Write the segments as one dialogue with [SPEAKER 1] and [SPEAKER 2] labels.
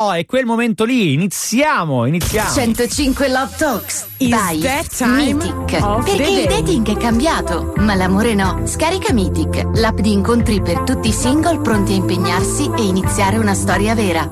[SPEAKER 1] Oh, è quel momento lì, iniziamo, iniziamo.
[SPEAKER 2] 105 Love Talks.
[SPEAKER 3] Is time
[SPEAKER 2] Mythic. Perché il dating è cambiato, ma l'amore no. Scarica Mythic, l'app di incontri per tutti i single pronti a impegnarsi e iniziare una storia vera.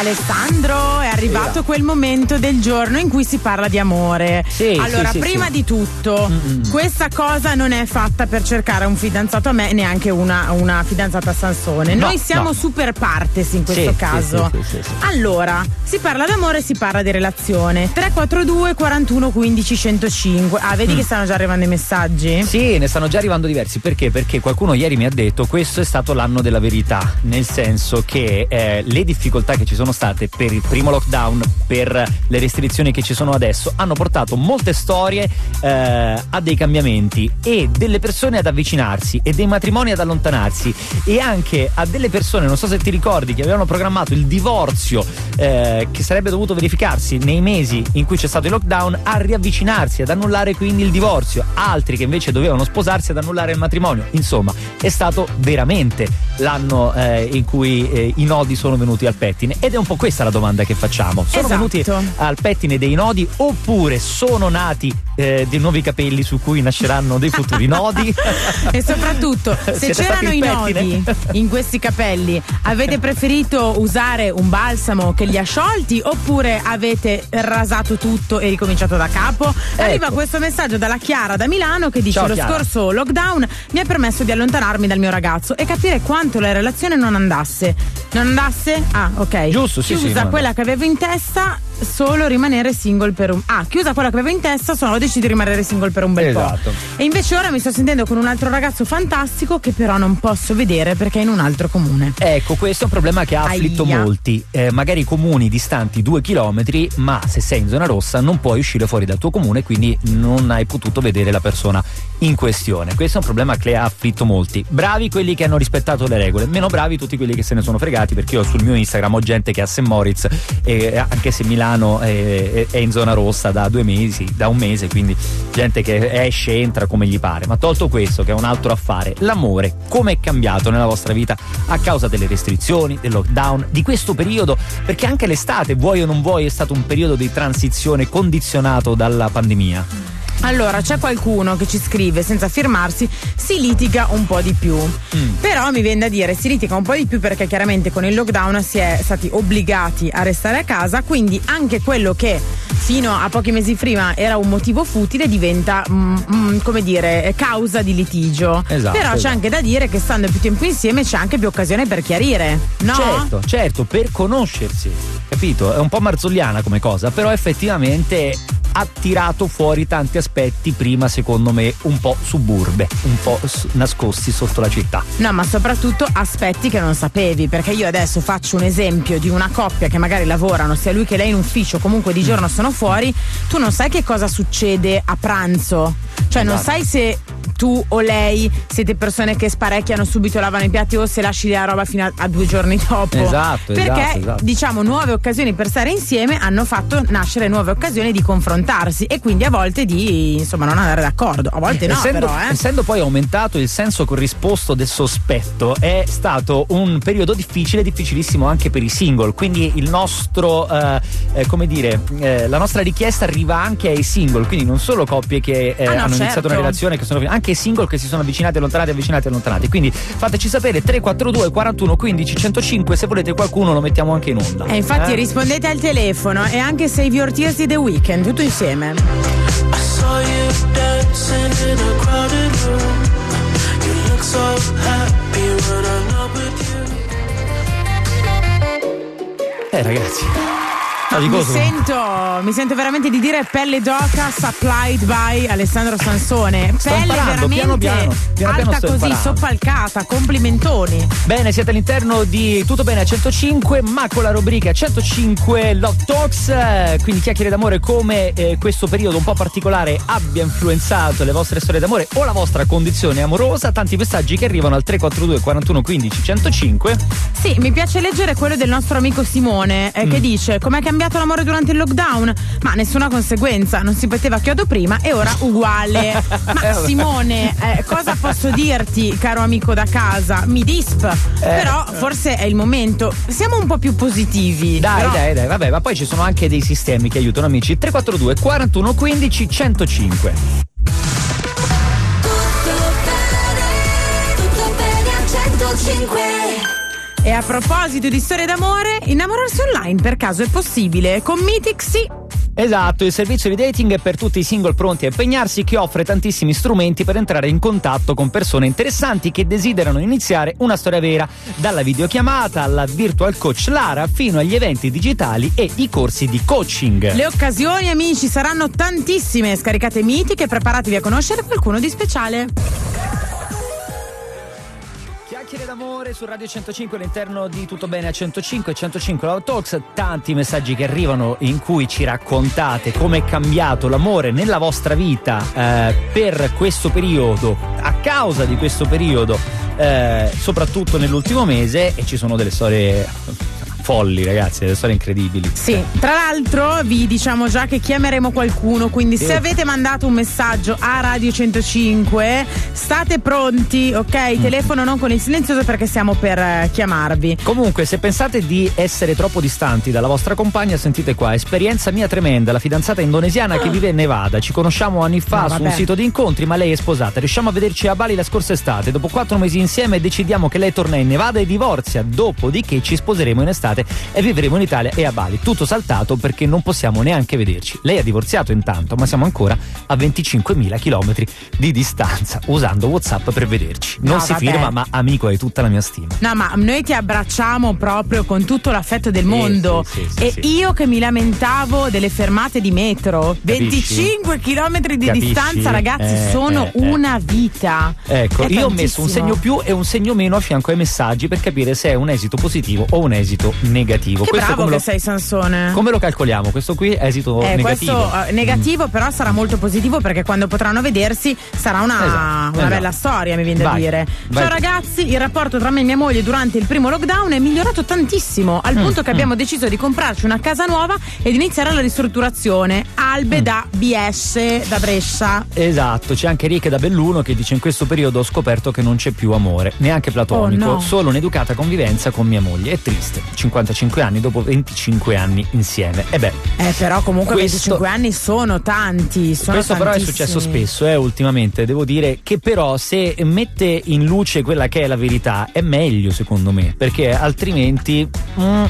[SPEAKER 3] Alessandro, è arrivato
[SPEAKER 1] Sì.
[SPEAKER 3] quel momento del giorno in cui si parla di amore.
[SPEAKER 1] Sì,
[SPEAKER 3] allora,
[SPEAKER 1] sì,
[SPEAKER 3] prima di tutto, questa cosa non è fatta per cercare un fidanzato a me, neanche una, una fidanzata a Sansone.
[SPEAKER 1] No,
[SPEAKER 3] Noi siamo
[SPEAKER 1] no.
[SPEAKER 3] super partes in questo caso.
[SPEAKER 1] sì, sì, sì.
[SPEAKER 3] Allora, si parla d'amore, si parla di relazione. 342 41 15 105. Ah,
[SPEAKER 1] Mm.
[SPEAKER 3] vedi che stanno già arrivando i messaggi?
[SPEAKER 1] Sì, ne stanno già arrivando diversi. Perché? Perché qualcuno ieri mi ha detto questo è stato l'anno della verità, nel senso che eh, le difficoltà che ci sono state per il primo lockdown, per le restrizioni che ci sono adesso, hanno portato molte storie eh, a dei cambiamenti e delle persone ad avvicinarsi e dei matrimoni ad allontanarsi e anche a delle persone, non so se ti ricordi, che avevano programmato il divorzio eh, che sarebbe dovuto verificarsi nei mesi in cui c'è stato il lockdown a riavvicinarsi, ad annullare quindi il divorzio, altri che invece dovevano sposarsi ad annullare il matrimonio. Insomma, è stato veramente l'anno eh, in cui eh, i nodi sono venuti al pettine ed è un po' questa la domanda che facciamo. Sono
[SPEAKER 3] Esatto.
[SPEAKER 1] venuti al pettine dei nodi oppure sono nati eh, dei nuovi capelli su cui nasceranno dei futuri nodi?
[SPEAKER 3] E soprattutto, se
[SPEAKER 1] Siete
[SPEAKER 3] c'erano i nodi in questi capelli, avete preferito usare un balsamo che li ha sciolti oppure avete rasato tutto e ricominciato da capo? Arriva
[SPEAKER 1] Ecco.
[SPEAKER 3] questo messaggio dalla Chiara da Milano che dice
[SPEAKER 1] Ciao,
[SPEAKER 3] lo
[SPEAKER 1] Chiara."
[SPEAKER 3] scorso lockdown mi ha permesso di allontanarmi dal mio ragazzo e capire quanto la relazione non andasse. Non andasse? Ah, ok.
[SPEAKER 1] Giusto, sì, sì,
[SPEAKER 3] Chiusa
[SPEAKER 1] non
[SPEAKER 3] quella che avevo in testa, solo rimanere single per un... Ah, chiusa quella che avevo in testa, sono deciso di rimanere single per un bel
[SPEAKER 1] Esatto.
[SPEAKER 3] po'. E invece ora mi sto sentendo con un altro ragazzo fantastico che però non posso vedere perché è in un altro comune.
[SPEAKER 1] Ecco, questo è un problema che ha afflitto
[SPEAKER 3] Aia.
[SPEAKER 1] molti. Eh, magari comuni distanti due chilometri, ma se sei in zona rossa non puoi uscire fuori dal tuo comune, quindi non hai potuto vedere la persona in questione. Questo è un problema che ha afflitto molti. Bravi quelli che hanno rispettato le regole, meno bravi tutti quelli che se ne sono fregati, perché io sul mio Instagram ho gente che a St. Moritz, eh, anche se Milano è, è in zona rossa da due mesi, da un mese, quindi gente che esce entra come gli pare. Ma tolto questo, che è un altro affare, l'amore come è cambiato nella vostra vita a causa delle restrizioni, del lockdown, di questo periodo? Perché anche l'estate, vuoi o non vuoi, è stato un periodo di transizione condizionato dalla pandemia.
[SPEAKER 3] Allora, c'è qualcuno che ci scrive senza firmarsi, si litiga un po' di più.
[SPEAKER 1] Mm.
[SPEAKER 3] Però mi viene da dire, si litiga un po' di più perché chiaramente con il lockdown si è stati obbligati a restare a casa, quindi anche quello che fino a pochi mesi prima era un motivo futile diventa, mm, mm, come dire, causa di litigio.
[SPEAKER 1] Esatto,
[SPEAKER 3] Però c'è
[SPEAKER 1] esatto.
[SPEAKER 3] anche da dire che stando più tempo insieme c'è anche più occasione per chiarire, no?
[SPEAKER 1] Certo, certo, per conoscersi, capito? È un po' marzolliana come cosa, però effettivamente ha tirato fuori tanti aspetti prima, secondo me, un po' suburbe, un po' nascosti sotto la città.
[SPEAKER 3] No, ma soprattutto aspetti che non sapevi, perché io adesso faccio un esempio di una coppia che magari lavorano, sia lui che lei in ufficio, comunque di giorno sono fuori, tu non sai che cosa succede a pranzo. Cioè non
[SPEAKER 1] Esatto.
[SPEAKER 3] sai se tu o lei siete persone che sparecchiano subito, lavano i piatti o se lasci la roba fino a, a due giorni dopo.
[SPEAKER 1] Esatto,
[SPEAKER 3] Perché
[SPEAKER 1] esatto, esatto.
[SPEAKER 3] diciamo nuove occasioni per stare insieme hanno fatto nascere nuove occasioni di confrontarsi e quindi a volte di insomma non andare d'accordo. A volte no,
[SPEAKER 1] essendo,
[SPEAKER 3] però, eh.
[SPEAKER 1] essendo poi aumentato il senso corrisposto del sospetto, è stato un periodo difficile, difficilissimo anche per i single. Quindi il nostro, eh, eh, come dire, eh, la nostra richiesta arriva anche ai single, quindi non solo coppie che eh,
[SPEAKER 3] Ah, no,
[SPEAKER 1] hanno iniziato
[SPEAKER 3] certo.
[SPEAKER 1] una relazione, che sono anche single che si sono avvicinati, allontanati, avvicinati, allontanati. Quindi fateci sapere 342 41 15 105 se volete qualcuno lo mettiamo anche in onda.
[SPEAKER 3] E infatti
[SPEAKER 1] Eh?
[SPEAKER 3] rispondete al telefono e anche Save Your Tears di The Weeknd, tutto insieme.
[SPEAKER 4] I saw you dancing in a crowded room. You look so happy when I'm not with you.
[SPEAKER 1] Eh ragazzi.
[SPEAKER 3] Mi sento, mi sento veramente di dire pelle d'oca supplied by Alessandro Sansone.
[SPEAKER 1] Sto
[SPEAKER 3] Pelle veramente
[SPEAKER 1] piano piano, piano
[SPEAKER 3] alta così,
[SPEAKER 1] imparando.
[SPEAKER 3] soppalcata, complimentoni.
[SPEAKER 1] Bene, siete all'interno di Tutto Bene a 105, ma con la rubrica 105 Love Talks, eh, quindi chiacchiere d'amore come eh, questo periodo un po' particolare abbia influenzato le vostre storie d'amore o la vostra condizione amorosa, tanti messaggi che arrivano al 342 41 15 105.
[SPEAKER 3] Sì, mi piace leggere quello del nostro amico Simone eh,
[SPEAKER 1] Mm.
[SPEAKER 3] che dice com'è cambiato cambiato l'amore durante il lockdown? Ma nessuna conseguenza, non si metteva chiodo prima e ora uguale. Ma Simone, eh, cosa posso dirti, caro amico da casa? Mi disp.
[SPEAKER 1] Eh.
[SPEAKER 3] Però forse è il momento. Siamo un po' più positivi.
[SPEAKER 1] Dai,
[SPEAKER 3] Però-
[SPEAKER 1] dai, dai, vabbè, ma poi ci sono anche dei sistemi che aiutano amici. 342 41 15 105.
[SPEAKER 5] Tutto bene al 105
[SPEAKER 3] E a proposito di storie d'amore, innamorarsi online per caso è possibile? Con Mythic sì.
[SPEAKER 1] Esatto, il servizio di dating è per tutti i single pronti a impegnarsi che offre tantissimi strumenti per entrare in contatto con persone interessanti che desiderano iniziare una storia vera, dalla videochiamata alla virtual coach Lara fino agli eventi digitali e i corsi di coaching.
[SPEAKER 3] Le occasioni, amici, saranno tantissime. Scaricate Mythic e preparatevi a conoscere qualcuno di speciale.
[SPEAKER 1] D'amore su Radio 105 all'interno di Tutto Bene a 105 105 Love Talks, tanti messaggi che arrivano in cui ci raccontate come è cambiato l'amore nella vostra vita eh, per questo periodo, a causa di questo periodo, eh, soprattutto nell'ultimo mese e ci sono delle storie folli ragazzi, delle storie incredibili.
[SPEAKER 3] Sì, tra l'altro vi diciamo già che chiameremo qualcuno, quindi
[SPEAKER 1] Sì.
[SPEAKER 3] se avete mandato un messaggio a Radio 105 state pronti, ok?
[SPEAKER 1] Mm.
[SPEAKER 3] Telefono non con il silenzioso perché stiamo per eh, chiamarvi.
[SPEAKER 1] Comunque, se pensate di essere troppo distanti dalla vostra compagna, sentite qua: esperienza mia tremenda. La fidanzata indonesiana che vive in Nevada. Ci conosciamo anni fa
[SPEAKER 3] No,
[SPEAKER 1] su un sito di incontri, ma lei è sposata. Riusciamo a vederci a Bali la scorsa estate. Dopo quattro mesi insieme, decidiamo che lei torna in Nevada e divorzia. Dopodiché ci sposeremo in estate e vivremo in Italia e a Bali. Tutto saltato perché non possiamo neanche vederci. Lei ha divorziato intanto, ma siamo ancora a 25.000 km di distanza, usando WhatsApp per vederci. Non
[SPEAKER 3] No,
[SPEAKER 1] si
[SPEAKER 3] vabbè.
[SPEAKER 1] firma, ma amico, hai tutta la mia stima.
[SPEAKER 3] No, ma noi ti abbracciamo proprio con tutto l'affetto del mondo.
[SPEAKER 1] sì, sì, sì,
[SPEAKER 3] e io che mi lamentavo delle fermate di metro,
[SPEAKER 1] Capisci?
[SPEAKER 3] 25 km di
[SPEAKER 1] Capisci?
[SPEAKER 3] distanza, ragazzi,
[SPEAKER 1] Eh,
[SPEAKER 3] sono
[SPEAKER 1] eh, eh.
[SPEAKER 3] una vita.
[SPEAKER 1] Ecco, io ho messo un segno più e un segno meno a fianco ai messaggi per capire se è un esito positivo o un esito negativo.
[SPEAKER 3] Che
[SPEAKER 1] questo
[SPEAKER 3] bravo che
[SPEAKER 1] lo,
[SPEAKER 3] sei, Sansone.
[SPEAKER 1] come lo calcoliamo? Questo qui è esito
[SPEAKER 3] Eh,
[SPEAKER 1] negativo. Mm.
[SPEAKER 3] questo eh, negativo, però sarà molto positivo perché quando potranno vedersi sarà una,
[SPEAKER 1] Esatto,
[SPEAKER 3] una
[SPEAKER 1] esatto.
[SPEAKER 3] bella storia, mi viene da dire.
[SPEAKER 1] vai.
[SPEAKER 3] Ciao ragazzi, il rapporto tra me e mia moglie durante il primo lockdown è migliorato tantissimo, al
[SPEAKER 1] Mm,
[SPEAKER 3] punto che abbiamo deciso di comprarci una casa nuova ed iniziare la ristrutturazione. Albe
[SPEAKER 1] Mm.
[SPEAKER 3] da BS da Brescia.
[SPEAKER 1] Esatto, c'è anche Rick da Belluno che dice in questo periodo ho scoperto che non c'è più amore, neanche platonico,
[SPEAKER 3] Oh, no.
[SPEAKER 1] solo un'educata convivenza con mia moglie. È triste, 55 anni dopo 25 anni insieme. E beh,
[SPEAKER 3] Eh, però comunque
[SPEAKER 1] Questo-
[SPEAKER 3] 25 anni sono tanti. Sono
[SPEAKER 1] Questo però è
[SPEAKER 3] tantissimi.
[SPEAKER 1] successo spesso, eh, ultimamente. Devo dire che però se mette in luce quella che è la verità è meglio secondo me, perché altrimenti... mm,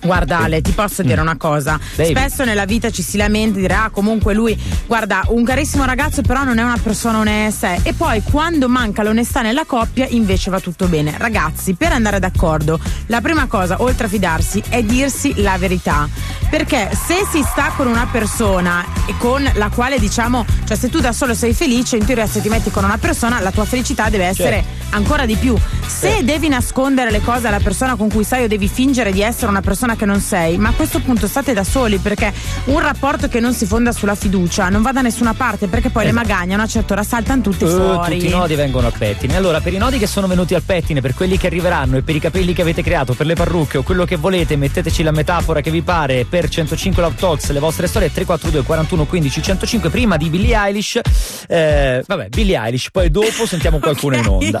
[SPEAKER 3] Guarda Ale, ti posso dire una cosa.
[SPEAKER 1] Devi.
[SPEAKER 3] Spesso nella vita ci si lamenta dire ah comunque lui, guarda, un carissimo ragazzo però non è una persona onesta. E poi quando manca l'onestà nella coppia invece va tutto bene. Ragazzi, per andare d'accordo, la prima cosa, oltre a fidarsi, è dirsi la verità. Perché se si sta con una persona e con la quale diciamo, cioè se tu da solo sei felice, in teoria se ti metti con una persona la tua felicità deve essere
[SPEAKER 1] Certo.
[SPEAKER 3] ancora di più. Se
[SPEAKER 1] Certo.
[SPEAKER 3] devi nascondere le cose alla persona con cui stai o devi fingere di essere una persona che non sei, ma a questo punto state da soli perché un rapporto che non si fonda sulla fiducia non va da nessuna parte perché poi le
[SPEAKER 1] Esatto.
[SPEAKER 3] magagne a una certa ora saltano tutte
[SPEAKER 1] eh,
[SPEAKER 3] fuori.
[SPEAKER 1] tutti i nodi vengono al pettine. Allora, per i nodi che sono venuti al pettine, per quelli che arriveranno e per i capelli che avete creato, per le parrucche o quello che volete, metteteci la metafora che vi pare per 105 Love Talks, le vostre storie 342 41 15 105 prima di Billie Eilish. Eh, vabbè, Billie Eilish, poi dopo sentiamo qualcuno in onda.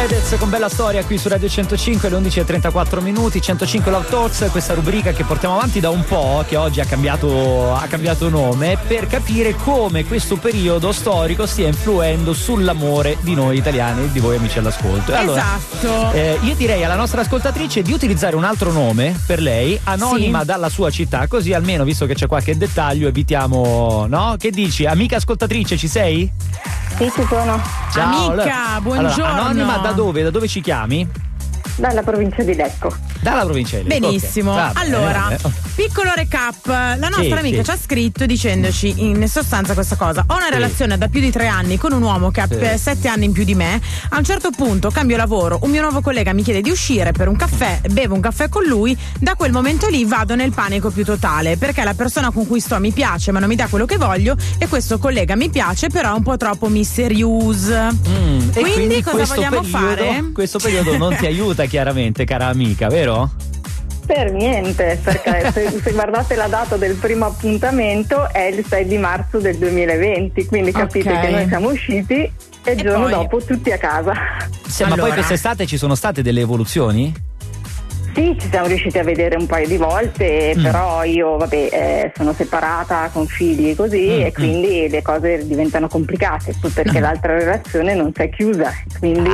[SPEAKER 5] Spread it.
[SPEAKER 1] Fedez con bella storia qui su Radio 105 alle 11.34 minuti 105 Love Talks questa rubrica che portiamo avanti da un po' che oggi ha cambiato, ha cambiato nome per capire come questo periodo storico stia influendo sull'amore di noi italiani e di voi amici all'ascolto allora,
[SPEAKER 3] Esatto.
[SPEAKER 1] eh, io direi alla nostra ascoltatrice di utilizzare un altro nome per lei, anonima
[SPEAKER 3] Sì.
[SPEAKER 1] dalla sua città, così almeno visto che c'è qualche dettaglio evitiamo, no? Che dici? Amica ascoltatrice, ci sei?
[SPEAKER 6] Sì, ci sono.
[SPEAKER 3] Amica,
[SPEAKER 1] allora-
[SPEAKER 3] buongiorno.
[SPEAKER 1] Allora, anonima da dove? Da dove ci chiami?
[SPEAKER 6] Dalla provincia di Lecco.
[SPEAKER 1] Dalla provincia di Lecco.
[SPEAKER 3] Benissimo.
[SPEAKER 1] Bene,
[SPEAKER 3] allora, piccolo recap. La nostra
[SPEAKER 1] Sì,
[SPEAKER 3] amica
[SPEAKER 1] sì.
[SPEAKER 3] ci ha scritto dicendoci in sostanza questa cosa. Ho una
[SPEAKER 1] Sì.
[SPEAKER 3] relazione da più di tre anni con un uomo che ha
[SPEAKER 1] Sì.
[SPEAKER 3] sette anni in più di me. A un certo punto cambio lavoro, un mio nuovo collega mi chiede di uscire per un caffè, bevo un caffè con lui. Da quel momento lì vado nel panico più totale perché la persona con cui sto mi piace ma non mi dà quello che voglio e questo collega mi piace però è un po' troppo mysterious.
[SPEAKER 1] Mm, e
[SPEAKER 3] Quindi cosa vogliamo
[SPEAKER 1] periodo,
[SPEAKER 3] fare?
[SPEAKER 1] Questo periodo non ti aiuta chiaramente, cara amica, vero?
[SPEAKER 6] Per niente, perché se, se guardate la data del primo appuntamento è il 6 di marzo del 2020, quindi capite
[SPEAKER 3] Ok.
[SPEAKER 6] che noi siamo usciti e il
[SPEAKER 3] E
[SPEAKER 6] giorno
[SPEAKER 3] poi?
[SPEAKER 6] dopo tutti a casa.
[SPEAKER 1] Sì, ma
[SPEAKER 3] Allora.
[SPEAKER 1] poi quest'estate ci sono state delle evoluzioni?
[SPEAKER 6] Sì, ci siamo riusciti a vedere un paio di volte,
[SPEAKER 1] Mm.
[SPEAKER 6] però io vabbè, eh, sono separata con figli e così
[SPEAKER 1] Mm,
[SPEAKER 6] e quindi le cose diventano complicate, perché l'altra relazione non si è chiusa, quindi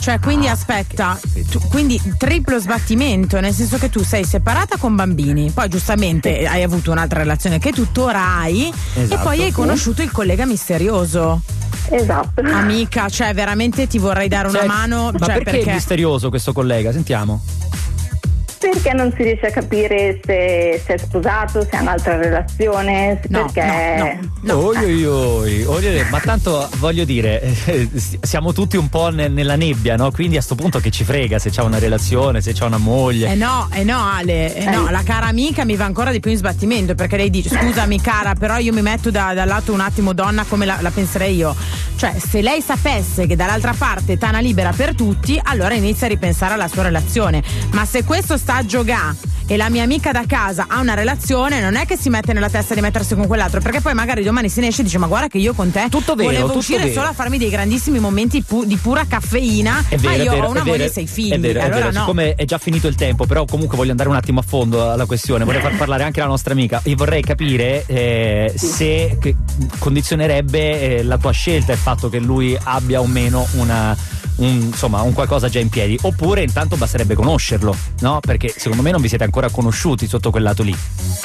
[SPEAKER 3] Cioè, quindi aspetta, tu- quindi triplo sbattimento, nel senso che tu sei separata con bambini, poi giustamente hai avuto un'altra relazione che tuttora hai e
[SPEAKER 1] Esatto.
[SPEAKER 3] poi hai conosciuto il collega misterioso.
[SPEAKER 6] esatto.
[SPEAKER 3] Amica, cioè veramente ti vorrei dare una
[SPEAKER 1] Cioè,
[SPEAKER 3] mano.
[SPEAKER 1] Ma
[SPEAKER 3] cioè,
[SPEAKER 1] perché, è misterioso questo collega? Sentiamo.
[SPEAKER 6] Perché non si riesce a capire se, se è sposato, se ha un'altra relazione,
[SPEAKER 3] No,
[SPEAKER 6] perché...
[SPEAKER 3] no, no.
[SPEAKER 1] Oi, oi, oi, oi, ma tanto voglio dire, eh, siamo tutti un po' ne- nella nebbia, no? Quindi a sto punto che ci frega se c'ha una relazione, se c'ha una moglie.
[SPEAKER 3] Eh no, eh no Ale, eh no, la cara amica mi va ancora di più in sbattimento perché lei dice scusami cara però io mi metto da- dal lato un attimo donna come la, la penserei io. Cioè se lei sapesse che dall'altra parte è tana libera per tutti allora inizia a ripensare alla sua relazione. Ma se questo sta a giocare e la mia amica da casa ha una relazione non è che si mette nella testa di mettersi con quell'altro perché poi magari domani se ne esce e dice ma guarda che io con te
[SPEAKER 1] Tutto vero,
[SPEAKER 3] volevo
[SPEAKER 1] tutto
[SPEAKER 3] uscire
[SPEAKER 1] vero.
[SPEAKER 3] solo a farmi dei grandissimi momenti pu- di pura caffeina
[SPEAKER 1] È vero,
[SPEAKER 3] ma
[SPEAKER 1] è
[SPEAKER 3] io
[SPEAKER 1] vero,
[SPEAKER 3] ho una
[SPEAKER 1] è
[SPEAKER 3] moglie e sei figli.
[SPEAKER 1] È vero, è
[SPEAKER 3] allora
[SPEAKER 1] vero.
[SPEAKER 3] no.
[SPEAKER 1] Siccome è già finito il tempo, però comunque voglio andare un attimo a fondo alla questione, vorrei far parlare anche la nostra amica. Io vorrei capire eh, se condizionerebbe eh, la tua scelta il fatto che lui abbia o meno una. Un- insomma, un qualcosa già in piedi, oppure intanto basterebbe conoscerlo, no? Perché secondo me non vi siete ancora conosciuti sotto quel lato lì.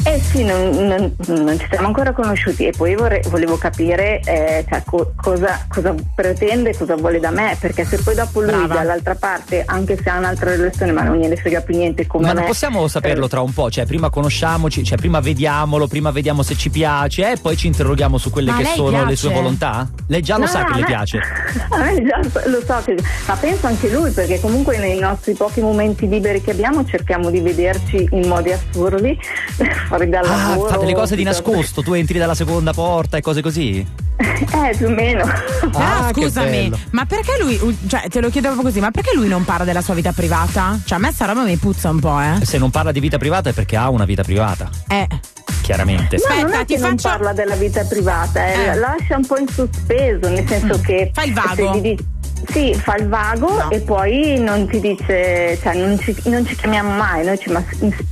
[SPEAKER 6] Eh sì, non, non- non ci siamo ancora conosciuti e poi vorrei- volevo capire eh, cioè, co- cosa, cosa pretende, cosa vuole da me, perché se poi dopo lui
[SPEAKER 3] Brava.
[SPEAKER 6] dall'altra parte, anche se ha un'altra relazione ma non gliene frega più niente come
[SPEAKER 1] Ma non
[SPEAKER 6] me,
[SPEAKER 1] possiamo saperlo
[SPEAKER 6] eh,
[SPEAKER 1] tra un po', cioè prima conosciamoci, cioè prima vediamolo, prima vediamo se ci piace e poi ci interroghiamo su quelle
[SPEAKER 3] Ma
[SPEAKER 1] che sono le
[SPEAKER 3] piace?
[SPEAKER 1] sue volontà? Lei già lo
[SPEAKER 6] No,
[SPEAKER 1] sa
[SPEAKER 6] no,
[SPEAKER 1] che le
[SPEAKER 6] me-
[SPEAKER 1] piace.
[SPEAKER 6] A me già lo so, che, ma penso anche lui perché comunque nei nostri pochi momenti liberi che abbiamo cerchiamo di vederci in modi assurdi, fuori dal
[SPEAKER 1] Ah,
[SPEAKER 6] lavoro.
[SPEAKER 1] fate le cose di
[SPEAKER 6] piuttosto-
[SPEAKER 1] nascosto, tu entri dalla seconda porta e cose così.
[SPEAKER 6] Eh, più o meno.
[SPEAKER 1] Ah, che
[SPEAKER 3] scusami, ma perché lui, cioè te lo proprio così, ma perché lui non parla della sua vita privata? Cioè a me sta roba mi puzza un po', eh.
[SPEAKER 1] Se non parla di vita privata è perché ha una vita privata,
[SPEAKER 3] Eh,
[SPEAKER 1] chiaramente.
[SPEAKER 6] No, non
[SPEAKER 3] Aspetta,
[SPEAKER 6] è
[SPEAKER 3] ti
[SPEAKER 6] che non
[SPEAKER 3] faccio-
[SPEAKER 6] parla della vita privata, eh,
[SPEAKER 3] Eh.
[SPEAKER 6] lascia un po' in sospeso, nel senso che
[SPEAKER 3] Fa il vago.
[SPEAKER 6] se gli dici- sì, fa il vago
[SPEAKER 3] No.
[SPEAKER 6] e poi non ti dice, cioè non ci, non ci chiamiamo mai, noi ci,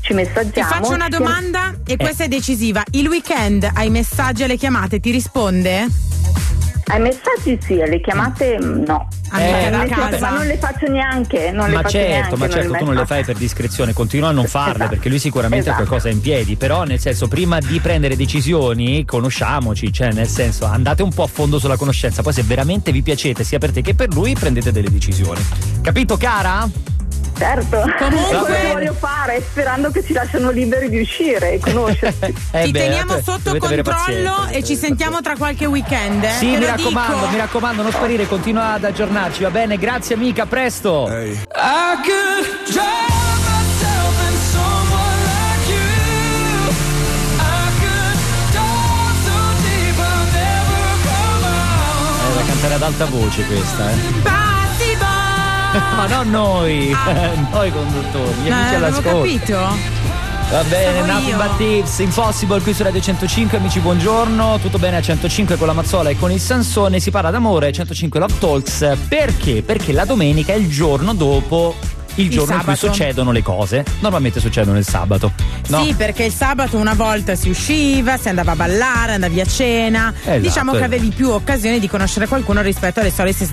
[SPEAKER 6] ci messaggiamo.
[SPEAKER 3] ti faccio una domanda e questa è decisiva. Il weekend ai messaggi e alle chiamate ti risponde?
[SPEAKER 6] Ai messaggi sì, alle chiamate mm, no.
[SPEAKER 3] Amica
[SPEAKER 1] Eh,
[SPEAKER 6] senso,
[SPEAKER 3] casa?
[SPEAKER 6] ma non le faccio neanche, non le
[SPEAKER 1] Ma
[SPEAKER 6] faccio
[SPEAKER 1] certo,
[SPEAKER 6] neanche,
[SPEAKER 1] ma certo, tu non le fai per discrezione, continua a non farle
[SPEAKER 6] Esatto.
[SPEAKER 1] perché lui sicuramente ha
[SPEAKER 6] Esatto.
[SPEAKER 1] qualcosa in piedi, però nel senso prima di prendere decisioni conosciamoci, cioè nel senso andate un po' a fondo sulla conoscenza, poi se veramente vi piacete sia per te che per lui prendete delle decisioni. Capito cara?
[SPEAKER 6] Certo,
[SPEAKER 3] Comunque-
[SPEAKER 6] quello che voglio fare, sperando che ci lasciano liberi di uscire e conoscersi.
[SPEAKER 1] Eh
[SPEAKER 3] ti
[SPEAKER 1] beh,
[SPEAKER 3] teniamo
[SPEAKER 1] dovete-
[SPEAKER 3] sotto controllo
[SPEAKER 1] pazienza,
[SPEAKER 3] e ci sentiamo tra qualche weekend. eh?
[SPEAKER 1] Sì,
[SPEAKER 3] Te
[SPEAKER 1] mi raccomando,
[SPEAKER 3] dico.
[SPEAKER 1] mi raccomando, non sparire, continua ad aggiornarci, va bene? Grazie amica, a presto. È da cantare ad alta voce questa, eh. Ma non noi, noi conduttori, gli amici all'ascolto.
[SPEAKER 3] capito?
[SPEAKER 1] Va bene, Nothing. But Tips, Impossible qui su Radio 105, amici buongiorno, tutto bene a 105 con la Mazzola e con il Sansone, si parla d'amore, 105 Love Talks, perché? Perché la domenica è il giorno dopo il
[SPEAKER 3] Il
[SPEAKER 1] giorno in cui succedono le cose, normalmente succedono il sabato, no?
[SPEAKER 3] Sì, perché il sabato una volta si usciva, si andava a ballare, andavi a cena.
[SPEAKER 1] Esatto,
[SPEAKER 3] diciamo che
[SPEAKER 1] esatto.
[SPEAKER 3] avevi più occasioni di conoscere qualcuno rispetto alle solite,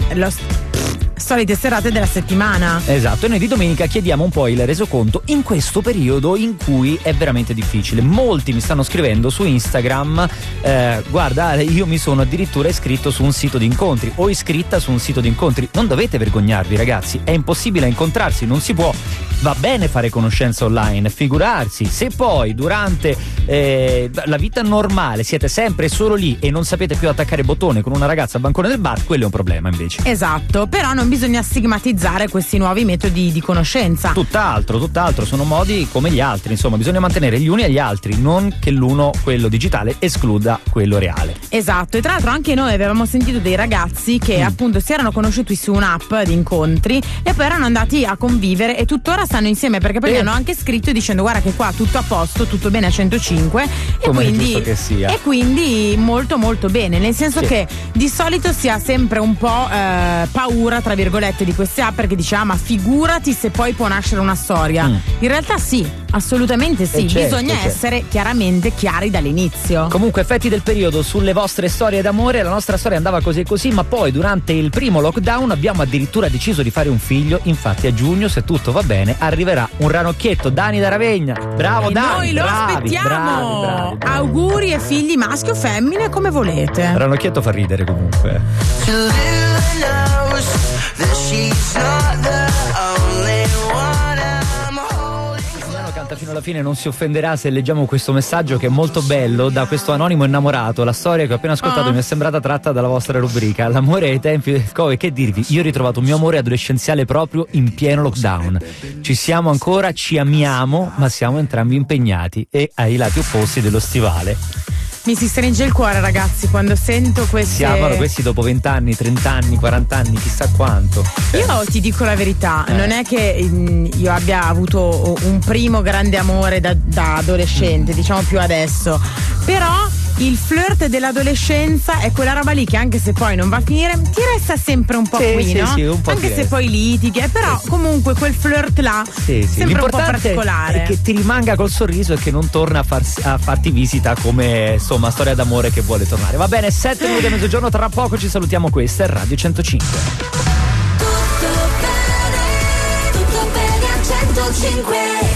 [SPEAKER 3] solite serate della settimana.
[SPEAKER 1] Esatto, e noi di domenica chiediamo un po' il resoconto in questo periodo in cui è veramente difficile. Molti mi stanno scrivendo su Instagram, eh, guarda, io mi sono addirittura iscritto su un sito di incontri o iscritta su un sito di incontri. Non dovete vergognarvi ragazzi, è impossibile incontrarsi, non si può. Va bene fare conoscenza online, figurarsi. Se poi durante eh, la vita normale siete sempre solo lì e non sapete più attaccare bottone con una ragazza al bancone del bar, quello è un problema invece.
[SPEAKER 3] Esatto, però non bisogna stigmatizzare questi nuovi metodi di conoscenza.
[SPEAKER 1] Tutt'altro, tutt'altro, sono modi come gli altri, insomma, bisogna mantenere gli uni e gli altri, non che l'uno, quello digitale, escluda quello reale.
[SPEAKER 3] Esatto, e tra l'altro anche noi avevamo sentito dei ragazzi che
[SPEAKER 1] Mm.
[SPEAKER 3] appunto si erano conosciuti su un'app di incontri e poi erano andati a convivere e tuttora stanno insieme perché poi
[SPEAKER 1] Eh.
[SPEAKER 3] mi hanno anche scritto dicendo guarda che qua tutto a posto, tutto bene a 105 e quindi, e quindi molto molto bene, nel senso
[SPEAKER 1] Sì.
[SPEAKER 3] che di solito si ha sempre un po' eh, paura tra virgolette di queste app perché dice ah ma figurati se poi può nascere una storia.
[SPEAKER 1] Mm.
[SPEAKER 3] In realtà sì, assolutamente sì,
[SPEAKER 1] Eh, certo,
[SPEAKER 3] bisogna
[SPEAKER 1] certo.
[SPEAKER 3] essere chiaramente chiari dall'inizio.
[SPEAKER 1] Comunque, effetti del periodo sulle vostre storie d'amore, la nostra storia andava così e così, ma poi durante il primo lockdown abbiamo addirittura deciso di fare un figlio. Infatti, a giugno, se tutto va bene, arriverà un ranocchietto. Dani da Ravegna. Bravo,
[SPEAKER 3] E
[SPEAKER 1] Dani.
[SPEAKER 3] noi lo
[SPEAKER 1] bravi,
[SPEAKER 3] aspettiamo.
[SPEAKER 1] bravi, bravi, bravi.
[SPEAKER 3] Auguri e figli maschi o femmine come volete.
[SPEAKER 1] Ranocchietto fa ridere comunque.
[SPEAKER 7] Knows that she's not the only one I'm holding.
[SPEAKER 1] Emiliano canta fino alla fine, non si offenderà se leggiamo questo messaggio che è molto bello da questo anonimo innamorato. La storia che ho appena ascoltato
[SPEAKER 3] Ah.
[SPEAKER 1] mi è sembrata tratta dalla vostra rubrica. L'amore ai tempi del Covid. Che dirvi? Io ho ritrovato il mio amore adolescenziale proprio in pieno lockdown. Ci siamo ancora, ci amiamo, ma siamo entrambi impegnati e ai lati opposti dello stivale.
[SPEAKER 3] Mi si stringe il cuore, ragazzi, quando sento queste.
[SPEAKER 1] Si amano questi dopo 20 anni, 30 anni, 40 anni, chissà quanto.
[SPEAKER 3] Io ti dico la verità,
[SPEAKER 1] Eh.
[SPEAKER 3] non è che mm, io abbia avuto un primo grande amore da, da adolescente, diciamo più adesso. Però il flirt dell'adolescenza è quella roba lì che anche se poi non va a finire, ti resta sempre un po'
[SPEAKER 1] Sì,
[SPEAKER 3] qui,
[SPEAKER 1] sì,
[SPEAKER 3] no?
[SPEAKER 1] sì, un po'
[SPEAKER 3] anche se
[SPEAKER 1] resta.
[SPEAKER 3] poi litighi, eh, però comunque quel flirt là
[SPEAKER 1] Sì, sì.
[SPEAKER 3] sempre un po'
[SPEAKER 1] L'importante
[SPEAKER 3] particolare.
[SPEAKER 1] è che ti rimanga col sorriso e che non torna a, farsi- a farti visita come insomma storia d'amore che vuole tornare. Va bene, 7 minuti a mezzogiorno, tra poco ci salutiamo. Questa è Radio 105.
[SPEAKER 5] Tutto bene, tutto bene a 105